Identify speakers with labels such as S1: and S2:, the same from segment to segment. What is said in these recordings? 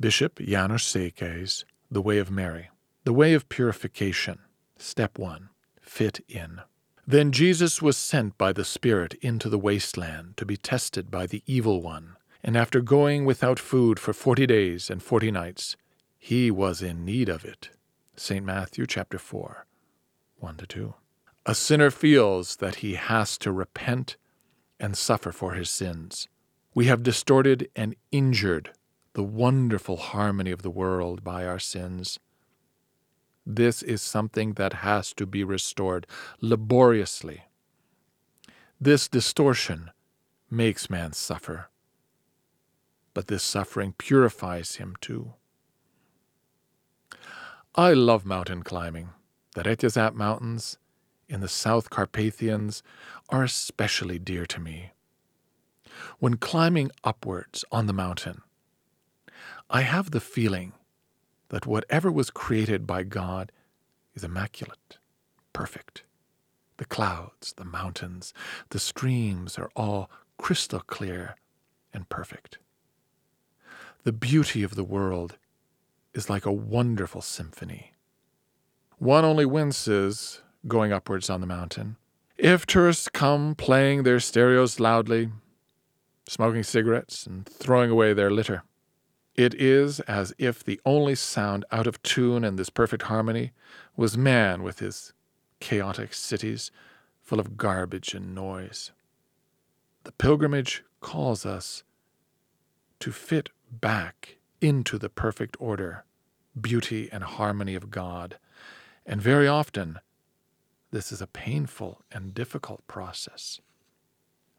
S1: Bishop János Székely's The Way of Mary, The Way of Purification, Step 1 Fit in. Then Jesus was sent by the Spirit into the wasteland to be tested by the evil one. And after going without food for forty days and forty nights, he was in need of it. St. Matthew chapter 4, 1 to 2. A sinner feels that he has to repent and suffer for his sins. We have distorted and injured the wonderful harmony of the world by our sins. This is something that has to be restored laboriously. This distortion makes man suffer, but this suffering purifies him too. I love mountain climbing. The Retezat Mountains in the South Carpathians are especially dear to me. When climbing upwards on the mountain, I have the feeling that whatever was created by God is immaculate, perfect. The clouds, the mountains, the streams are all crystal clear and perfect. The beauty of the world is like a wonderful symphony. One only winces going upwards on the mountain. If tourists come playing their stereos loudly, smoking cigarettes, and throwing away their litter, it is as if the only sound out of tune in this perfect harmony was man with his chaotic cities full of garbage and noise. The pilgrimage calls us to fit back into the perfect order, beauty, and harmony of God, and very often this is a painful and difficult process.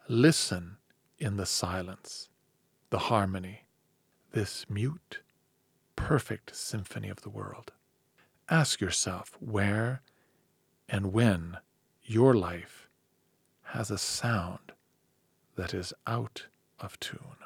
S1: Listen in the silence, the harmony, this mute, perfect symphony of the world. Ask yourself where and when your life has a sound that is out of tune.